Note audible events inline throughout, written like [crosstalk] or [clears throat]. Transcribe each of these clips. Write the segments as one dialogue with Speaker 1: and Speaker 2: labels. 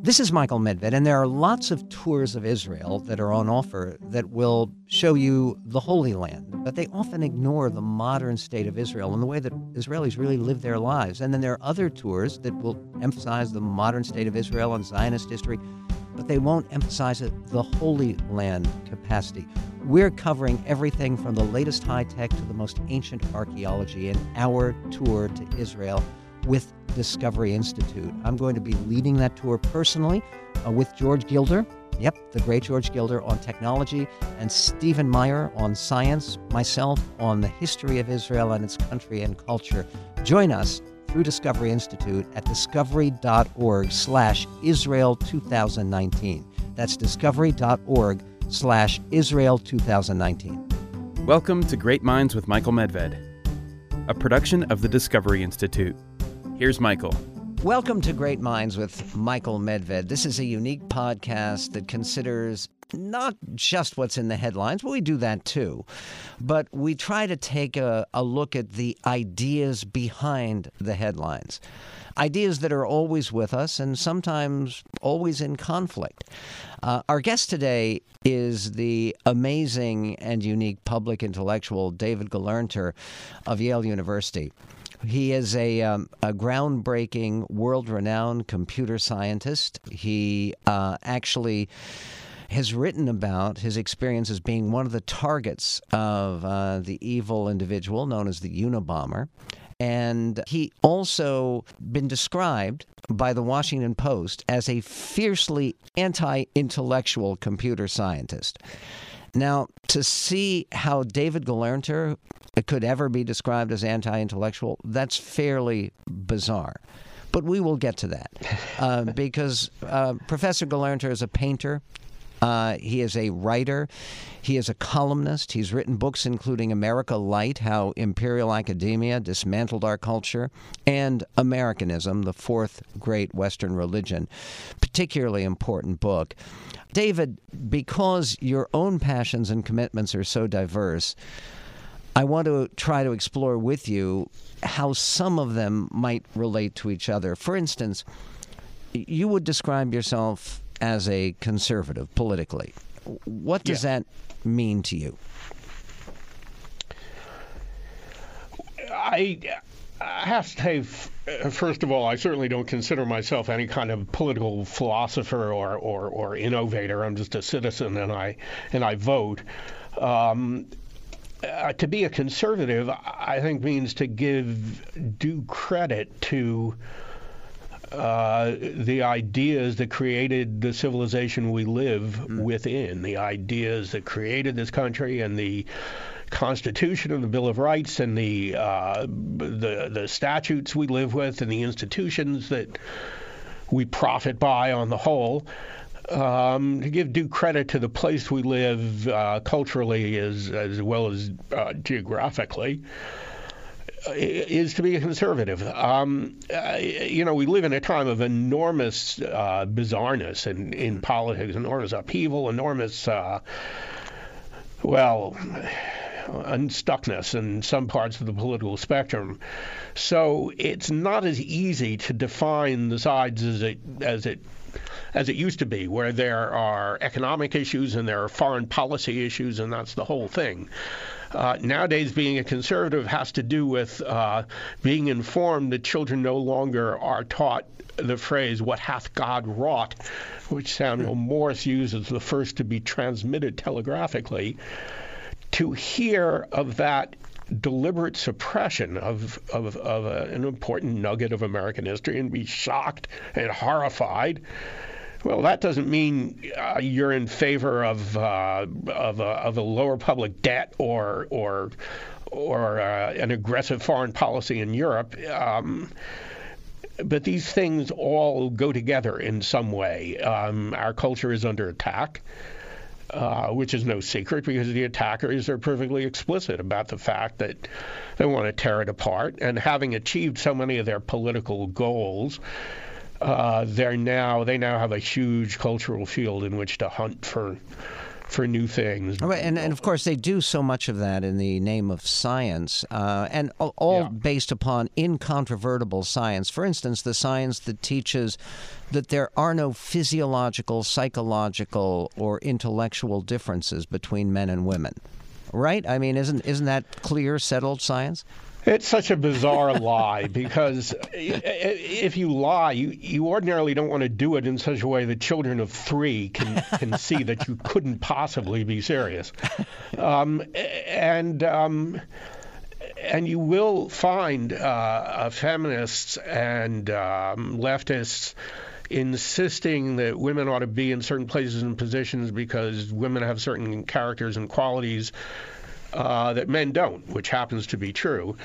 Speaker 1: This is Michael Medved, and there are lots of tours of Israel that are on offer that will show you the Holy Land, but they often ignore the modern state of Israel and the way that Israelis really live their lives. And then there are other tours that will emphasize the modern state of Israel and Zionist history, but they won't emphasize the Holy Land capacity. We're covering everything from the latest high tech to the most ancient archaeology in our tour to Israel with Discovery Institute. I'm going to be leading that tour personally uh, with George Gilder. Yep, the great George Gilder on technology, and Stephen Meyer on science, myself on the history of Israel and its country and culture. Join us through Discovery Institute at discovery.org slash Israel 2019. That's discovery.org slash Israel 2019.
Speaker 2: Welcome to Great Minds with Michael Medved, a production of the Discovery Institute. Here's Michael.
Speaker 1: Welcome to Great Minds with Michael Medved. This is a unique podcast that considers not just what's in the headlines, but we do that too. But we try to take a, a look at the ideas behind the headlines. Ideas that are always with us and sometimes always in conflict. Uh, our guest today is the amazing and unique public intellectual David Gelernter of Yale University. He is a, um, a groundbreaking, world renowned computer scientist. He uh, actually has written about his experience as being one of the targets of uh, the evil individual known as the Unabomber. And he also been described by the Washington Post as a fiercely anti intellectual computer scientist. Now, to see how David Gelernter could ever be described as anti intellectual, that's fairly bizarre. But we will get to that [laughs] uh, because uh, Professor Gelernter is a painter. Uh, he is a writer. He is a columnist. He's written books including America Lite How Imperial Academia Dismantled Our Culture, and Americanism, the fourth great Western religion. Particularly important book. David, because your own passions and commitments are so diverse, I want to try to explore with you how some of them might relate to each other. For instance, you would describe yourself as a conservative politically. What does yeah. that mean to you?
Speaker 3: I I have to say, first of all, I certainly don't consider myself any kind of political philosopher or, or, or innovator. I'm just a citizen, and I and I vote. Um, uh, to be a conservative, I think means to give due credit to uh, the ideas that created the civilization we live mm. within, the ideas that created this country and the Constitution and the Bill of Rights and the uh, the the statutes we live with and the institutions that we profit by on the whole. Um, to give due credit to the place we live uh, culturally as as well as uh, geographically is to be a conservative. Um, uh, you know, we live in a time of enormous uh, bizarreness in, in politics, enormous upheaval, enormous, uh, well, unstuckness in some parts of the political spectrum. So it's not as easy to define the sides as it as it as it used to be, where there are economic issues and there are foreign policy issues, and that's the whole thing. Uh, nowadays, being a conservative has to do with uh, being informed that children no longer are taught the phrase "What hath God wrought," which Samuel Morse uses the first to be transmitted telegraphically to hear of that deliberate suppression of, of, of a, an important nugget of American history and be shocked and horrified. Well, that doesn't mean uh, you're in favor of uh, of, a, of, a, lower public debt or or or uh, an aggressive foreign policy in Europe. Um, but these things all go together in some way. Um, our culture is under attack. Uh, which is no secret because the attackers are perfectly explicit about the fact that they want to tear it apart. And having achieved so many of their political goals, uh, they're now they now have a huge cultural field in which to hunt for for new things.
Speaker 1: Right, and, and of course they do so much of that in the name of science, uh, and all, all
Speaker 3: Yeah.
Speaker 1: based upon incontrovertible science. For instance, the science that teaches that there are no physiological, psychological, or intellectual differences between men and women. Right? I mean, isn't isn't that clear, settled science?
Speaker 3: It's such a bizarre lie because if you lie, you, you ordinarily don't want to do it in such a way that children of three can, can see that you couldn't possibly be serious. Um, and um, and you will find uh, uh, feminists and um, leftists insisting that women ought to be in certain places and positions because women have certain characters and qualities uh, that men don't, which happens to be true.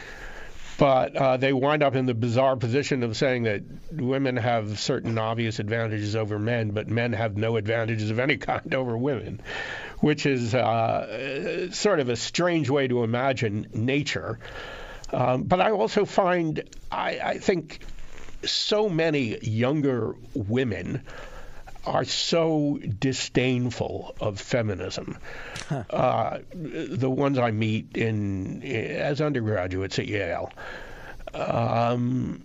Speaker 3: But uh, they wind up in the bizarre position of saying that women have certain obvious advantages over men, but men have no advantages of any kind [laughs] over women, which is uh, sort of a strange way to imagine nature. Um, but I also find, I, I think, so many younger women are so disdainful of feminism. Uh, the ones I meet in as undergraduates at Yale, um,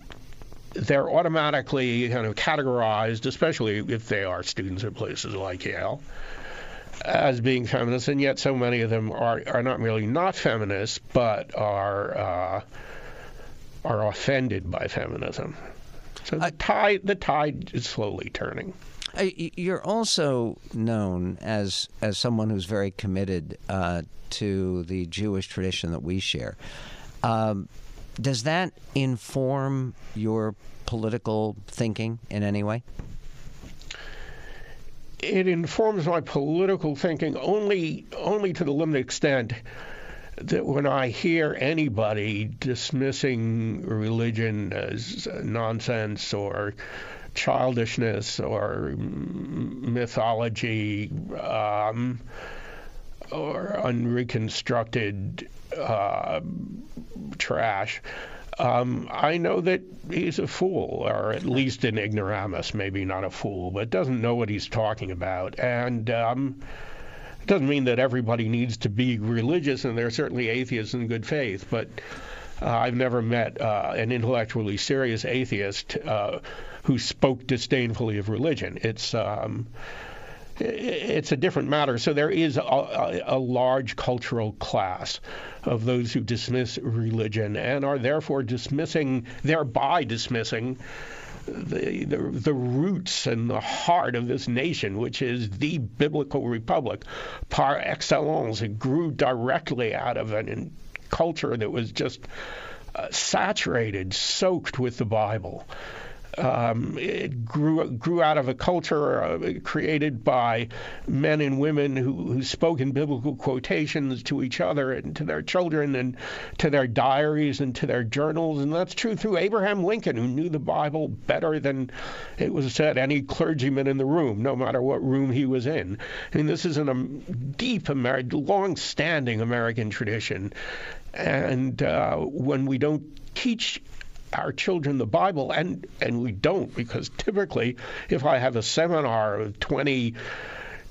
Speaker 3: they're automatically kind of categorized, especially if they are students at places like Yale, as being feminists, and yet so many of them are are not merely not feminists, but are uh, are offended by feminism. So the tide the tide is slowly turning.
Speaker 1: You're also known as as someone who's very committed uh, to the Jewish tradition that we share. Um, does that inform your political thinking in any way?
Speaker 3: it informs my political thinking only only to the limited extent that when I hear anybody dismissing religion as nonsense or childishness or mythology um, or unreconstructed uh, trash, um, I know that he's a fool, or at least an ignoramus, maybe not a fool, but doesn't know what he's talking about. And um, it doesn't mean that everybody needs to be religious, and there are certainly atheists in good faith, but uh, I've never met uh, an intellectually serious atheist uh, who spoke disdainfully of religion. It's um, it's a different matter. So there is a, a, large cultural class of those who dismiss religion and are therefore dismissing, thereby dismissing the, the the roots and the heart of this nation, which is the biblical republic par excellence. It grew directly out of an culture that was just uh, saturated, soaked with the Bible. Um, it grew grew out of a culture uh, created by men and women who, who spoke in biblical quotations to each other and to their children and to their diaries and to their journals, and that's true through Abraham Lincoln, who knew the Bible better than it was said any clergyman in the room, no matter what room he was in. I mean, this is a um, deep, Amer- long-standing American tradition, and uh, when we don't teach our children the Bible, and and we don't because typically, if I have a seminar of 20,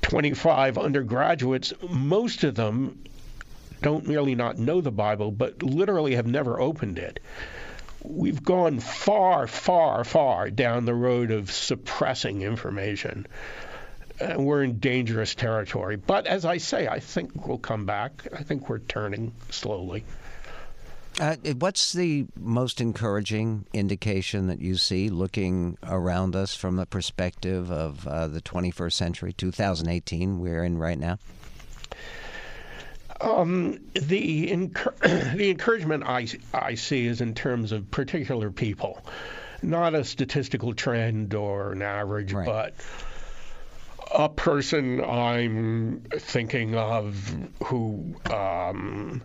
Speaker 3: 25 undergraduates, most of them don't merely not know the Bible, but literally have never opened it. We've gone far, far, far down the road of suppressing information. And we're in dangerous territory. But as I say, I think we'll come back. I think we're turning slowly.
Speaker 1: Uh, what's the most encouraging indication that you see looking around us from the perspective of uh, the 21st century, 2018, we're in right now?
Speaker 3: Um, the [clears throat] the encouragement I, I see is in terms of particular people, not a statistical trend or an average,
Speaker 1: Right.
Speaker 3: but a person I'm thinking of who um,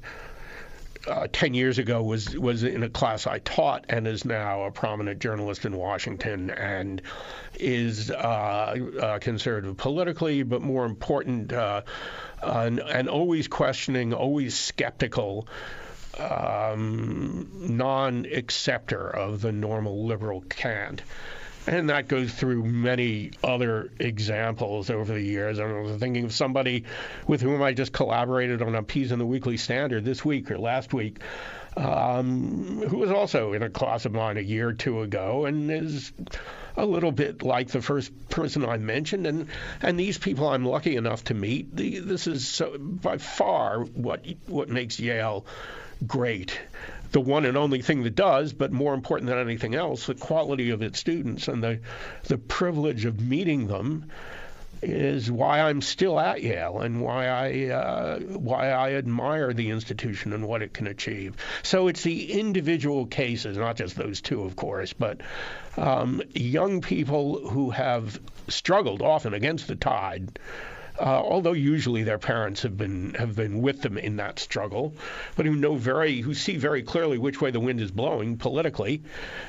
Speaker 3: uh, 10 years ago was was in a class I taught and is now a prominent journalist in Washington and is uh, uh, conservative politically, but more important, uh, and, and always questioning, always skeptical. Um, non-acceptor of the normal liberal cant And that goes through many other examples over the years. I was thinking of somebody with whom I just collaborated on a piece in the Weekly Standard this week or last week, um, who was also in a class of mine a year or two ago and is a little bit like the first person I mentioned. And, and these people I'm lucky enough to meet, the, this is so, by far what, what makes Yale great the one and only thing that does, but more important than anything else, the quality of its students and the the privilege of meeting them is why I'm still at Yale and why I uh, why I admire the institution and what it can achieve. So it's the individual cases, not just those two, of course, but um, young people who have struggled often against the tide uh, although usually their parents have been have been with them in that struggle, but who know very who see very clearly which way the wind is blowing politically,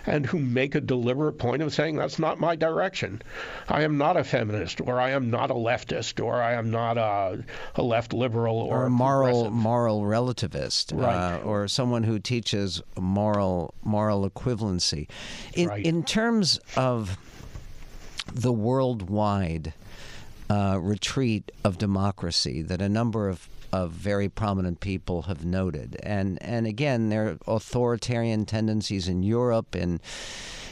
Speaker 3: and who make a deliberate point of saying that's not my direction. I am not a feminist, or I am not a leftist, or I am not a, a left liberal or,
Speaker 1: or a moral moral relativist,
Speaker 3: right.
Speaker 1: uh, or someone who teaches moral moral equivalency. In
Speaker 3: right.
Speaker 1: in terms of the worldwide uh, retreat of democracy that a number of of very prominent people have noted, and and again, there are authoritarian tendencies in Europe and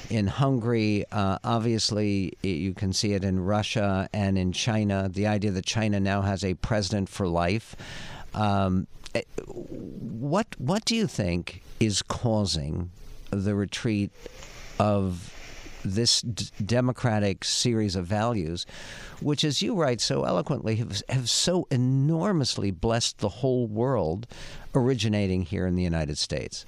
Speaker 1: in Hungary. Uh, obviously, you can see it in Russia and in China. The idea that China now has a president for life. Um, eh, what what do you think is causing the retreat of this d- democratic series of values, which, as you write so eloquently, have, have so enormously blessed the whole world, originating here in the United States?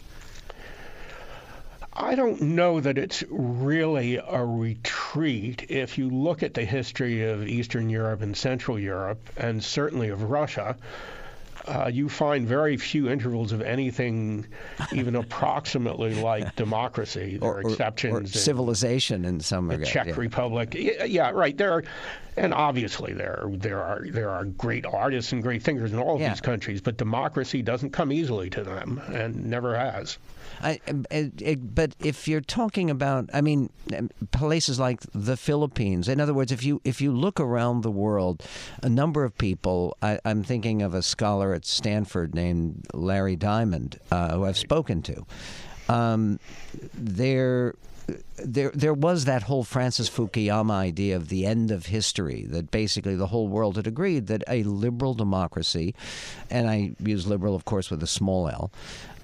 Speaker 3: I don't know that it's really a retreat. If you look at the history of Eastern Europe and Central Europe, and certainly of Russia, uh, you find very few intervals of anything even approximately like [laughs] democracy. There
Speaker 1: or,
Speaker 3: are exceptions.
Speaker 1: Or civilization in some
Speaker 3: the
Speaker 1: regard.
Speaker 3: Czech
Speaker 1: yeah.
Speaker 3: Republic. Yeah, yeah, right. There, are, and obviously there there are there are great artists and great thinkers in all of
Speaker 1: Yeah.
Speaker 3: these countries, but democracy doesn't come easily to them, and never has.
Speaker 1: I, it, but if you're talking about, I mean, um, places like the Philippines. In other words, if you if you look around the world, a number of people. I, I'm thinking of a scholar at Stanford named Larry Diamond, uh, who I've spoken to. Um, there. There, there was that whole Francis Fukuyama idea of the end of history. That basically the whole world had agreed that a liberal democracy, and I use liberal, of course, with a small l,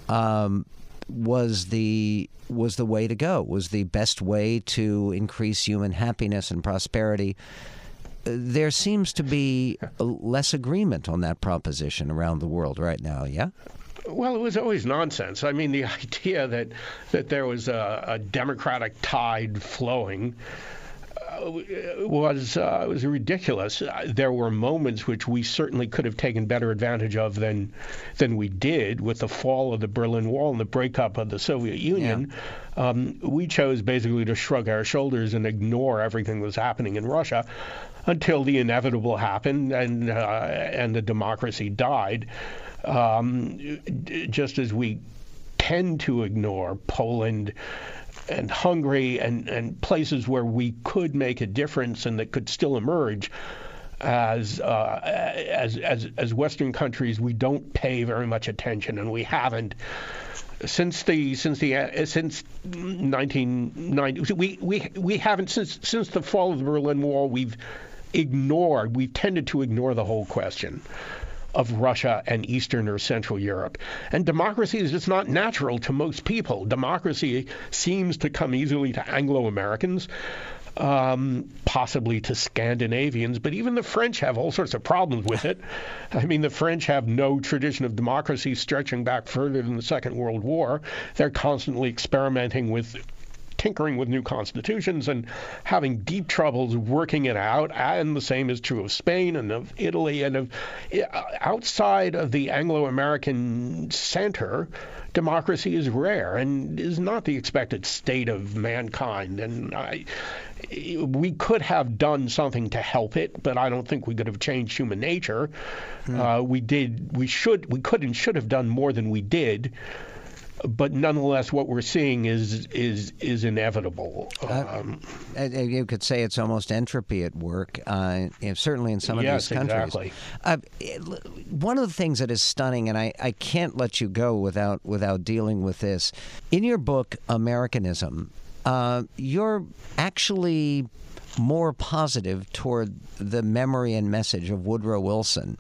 Speaker 1: um, was the was the way to go. Was the best way to increase human happiness and prosperity. Uh, There seems to be less agreement on that proposition around the world right now. Yeah.
Speaker 3: Well, it was always nonsense. I mean, the [laughs] idea that that there was a, a democratic tide flowing was uh, was ridiculous. Uh, There were moments which we certainly could have taken better advantage of than than we did with the fall of the Berlin Wall and the breakup of the Soviet Union. Um, we chose basically to shrug our shoulders and ignore everything that was happening in Russia until the inevitable happened and uh, and the democracy died. Um, just as we tend to ignore Poland and Hungary and, and places where we could make a difference and that could still emerge as uh, as as as Western countries, we don't pay very much attention, and we haven't since the since the uh, since 1990. We we we haven't since since the fall of the Berlin Wall. We've ignored. We've tended to ignore the whole question of Russia and Eastern or Central Europe. And democracy is just not natural to most people. Democracy seems to come easily to Anglo Americans. Um, possibly to Scandinavians, but even the French have all sorts of problems with it. I mean, the French have no tradition of democracy stretching back further than the Second World War. They're constantly experimenting with tinkering with new constitutions and having deep troubles working it out. And the same is true of Spain and of Italy and of outside of the Anglo-American center. Democracy is rare and is not the expected state of mankind. And I, we could have done something to help it, but I don't think we could have changed human nature. Uh, we did, we should, we could and should have done more than we did but nonetheless, what we're seeing is is is inevitable. Um,
Speaker 1: Uh, you could say it's almost entropy at work, uh, certainly in some of
Speaker 3: Yes,
Speaker 1: these countries.
Speaker 3: exactly.
Speaker 1: Uh, one of the things that is stunning, and I, I can't let you go without without dealing with this. In your book, Americanism, uh, you're actually more positive toward the memory and message of Woodrow Wilson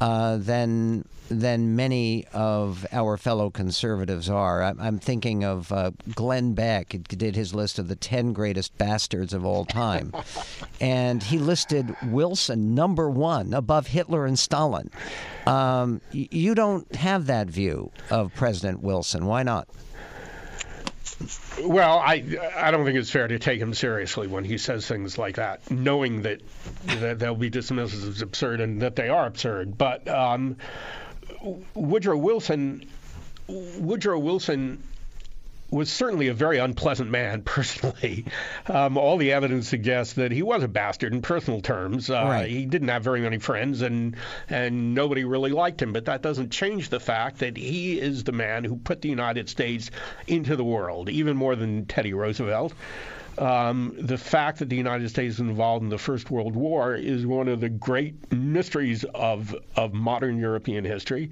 Speaker 1: uh, than than many of our fellow conservatives are. I'm, I'm thinking of uh, Glenn Beck. He did his list of the ten greatest bastards of all time, [laughs] and he listed Wilson number one above Hitler and Stalin. Um, you don't have that view of President Wilson. Why not?
Speaker 3: Well, I I don't think it's fair to take him seriously when he says things like that, knowing that that they'll be dismissed as absurd and that they are absurd. But um, Woodrow Wilson, Woodrow Wilson was certainly a very unpleasant man [laughs] personally. Um, all the evidence suggests that he was a bastard in personal terms. Uh,
Speaker 1: Right.
Speaker 3: He didn't have very many friends, and and nobody really liked him. But that doesn't change the fact that he is the man who put the United States into the world, even more than Teddy Roosevelt. Um, the fact that the United States was involved in the First World War is one of the great mysteries of of modern European history.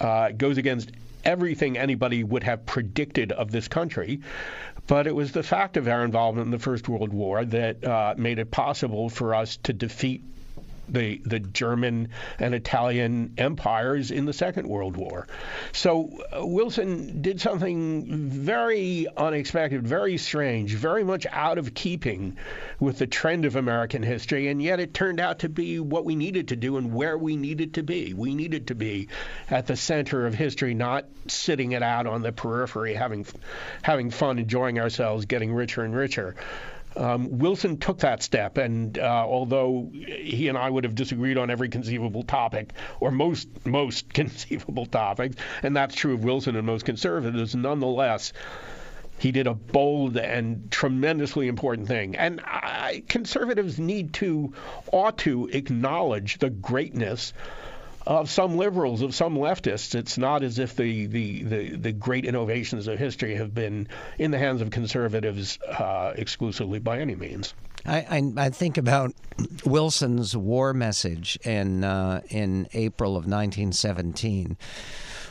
Speaker 3: Uh, it goes against everything anybody would have predicted of this country. But it was the fact of our involvement in the First World War that uh, made it possible for us to defeat the the German and Italian empires in the Second World War. So uh, Wilson did something very unexpected, very strange, very much out of keeping with the trend of American history, and yet it turned out to be what we needed to do and where we needed to be. We needed to be at the center of history, not sitting it out on the periphery, having having fun, enjoying ourselves, getting richer and richer. Um, Wilson took that step, and uh, although he and I would have disagreed on every conceivable topic, or most most [laughs] conceivable topics, and that's true of Wilson and most conservatives, nonetheless, he did a bold and tremendously important thing. And I, conservatives need to, ought to acknowledge the greatness of some liberals, of some leftists. It's not as if the, the, the, the great innovations of history have been in the hands of conservatives uh, exclusively by any means.
Speaker 1: I, I, I think about Wilson's war message in uh, in April of 1917,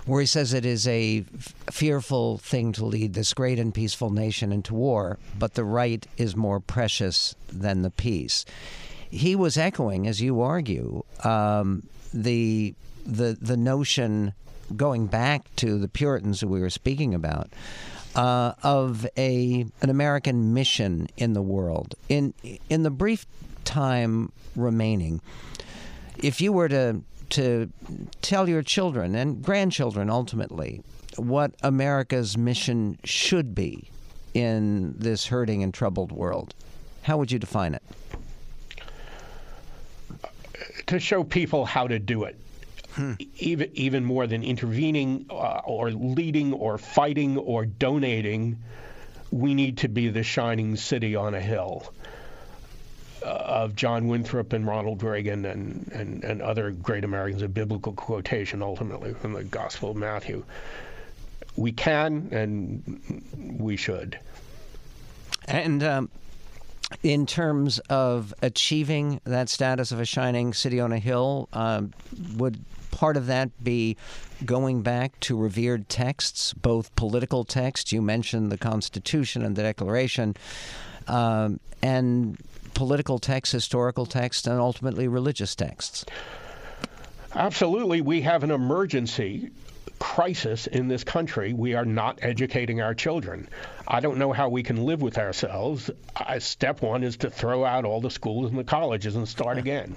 Speaker 1: where he says it is a f- fearful thing to lead this great and peaceful nation into war, but the right is more precious than the peace. He was echoing, as you argue, um, the the the notion going back to the Puritans that we were speaking about uh, of a an American mission in the world. In in the brief time remaining, if you were to to tell your children and grandchildren ultimately what America's mission should be in this hurting and troubled world, how would you define it?
Speaker 3: To show people how to do it. Even even more than intervening uh, or leading or fighting or donating, we need to be the shining city on a hill uh, of John Winthrop and Ronald Reagan and, and, and other great Americans, a biblical quotation ultimately from the Gospel of Matthew. We can and we should.
Speaker 1: And um, in terms of achieving that status of a shining city on a hill, um, would part of that be going back to revered texts, both political texts? You mentioned the Constitution and the Declaration, um, and political texts, historical texts, and ultimately religious texts.
Speaker 3: Absolutely. We have an emergency crisis in this country. We are not educating our children. I don't know how we can live with ourselves. Uh, step one is to throw out all the schools and the colleges and start again.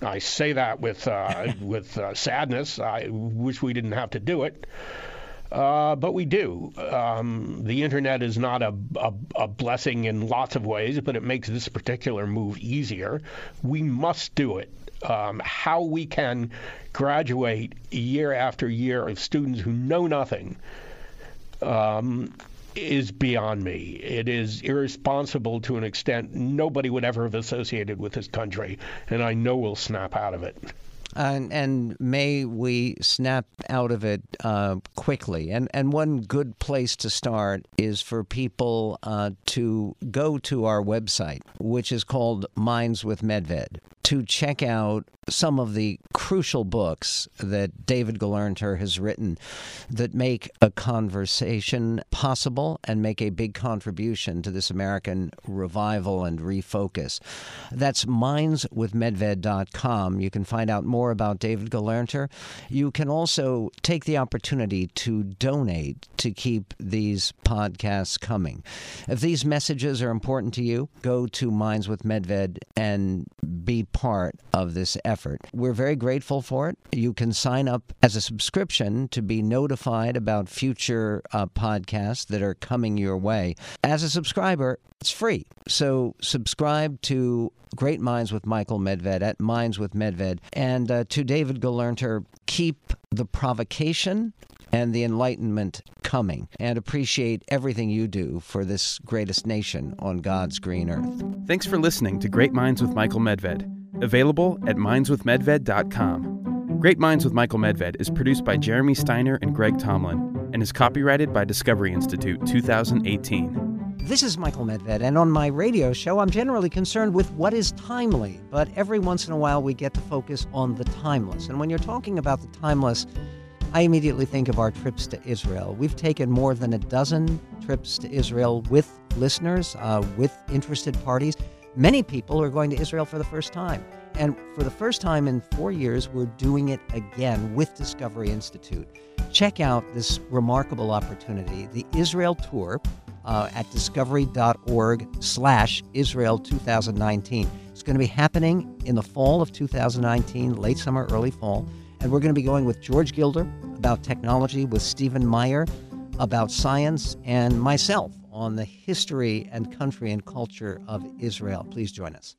Speaker 3: I say that with uh, [laughs] with uh, sadness. I wish we didn't have to do it. Uh, but we do. Um, the internet is not a, a, a blessing in lots of ways, but it makes this particular move easier. We must do it. Um, how we can graduate year after year of students who know nothing um, is beyond me. It is irresponsible to an extent nobody would ever have associated with this country, and I know we'll snap out of it.
Speaker 1: And, and may we snap out of it uh, quickly. And, and one good place to start is for people uh, to go to our website, which is called Minds with Medved, to check out some of the crucial books that David Gelernter has written that make a conversation possible and make a big contribution to this American revival and refocus. That's mindswithmedved.com. You can find out more about David Gelernter. You can also take the opportunity to donate to keep these podcasts coming. If these messages are important to you, go to Minds with Medved and be part of this effort. We're very grateful for it. You can sign up as a subscription to be notified about future uh, podcasts that are coming your way. As a subscriber, it's free. So subscribe to Great Minds with Michael Medved at Minds with Medved and uh, to David Gelernter. Keep the provocation and the enlightenment coming and appreciate everything you do for this greatest nation on God's green earth.
Speaker 2: Thanks for listening to Great Minds with Michael Medved, available at mindswithmedved.com. Great Minds with Michael Medved is produced by Jeremy Steiner and Greg Tomlin and is copyrighted by Discovery Institute 2018.
Speaker 1: This is Michael Medved, and on my radio show, I'm generally concerned with what is timely, but every once in a while we get to focus on the timeless. And when you're talking about the timeless, I immediately think of our trips to Israel. We've taken more than a dozen trips to Israel with listeners, uh, with interested parties. Many people are going to Israel for the first time. And for the first time in four years, we're doing it again with Discovery Institute. Check out this remarkable opportunity, the Israel Tour uh, at discovery.org slash Israel 2019. It's going to be happening in the fall of 2019, late summer, early fall. And we're going to be going with George Gilder about technology, with Stephen Meyer about science, and myself on the history and country and culture of Israel. Please join us.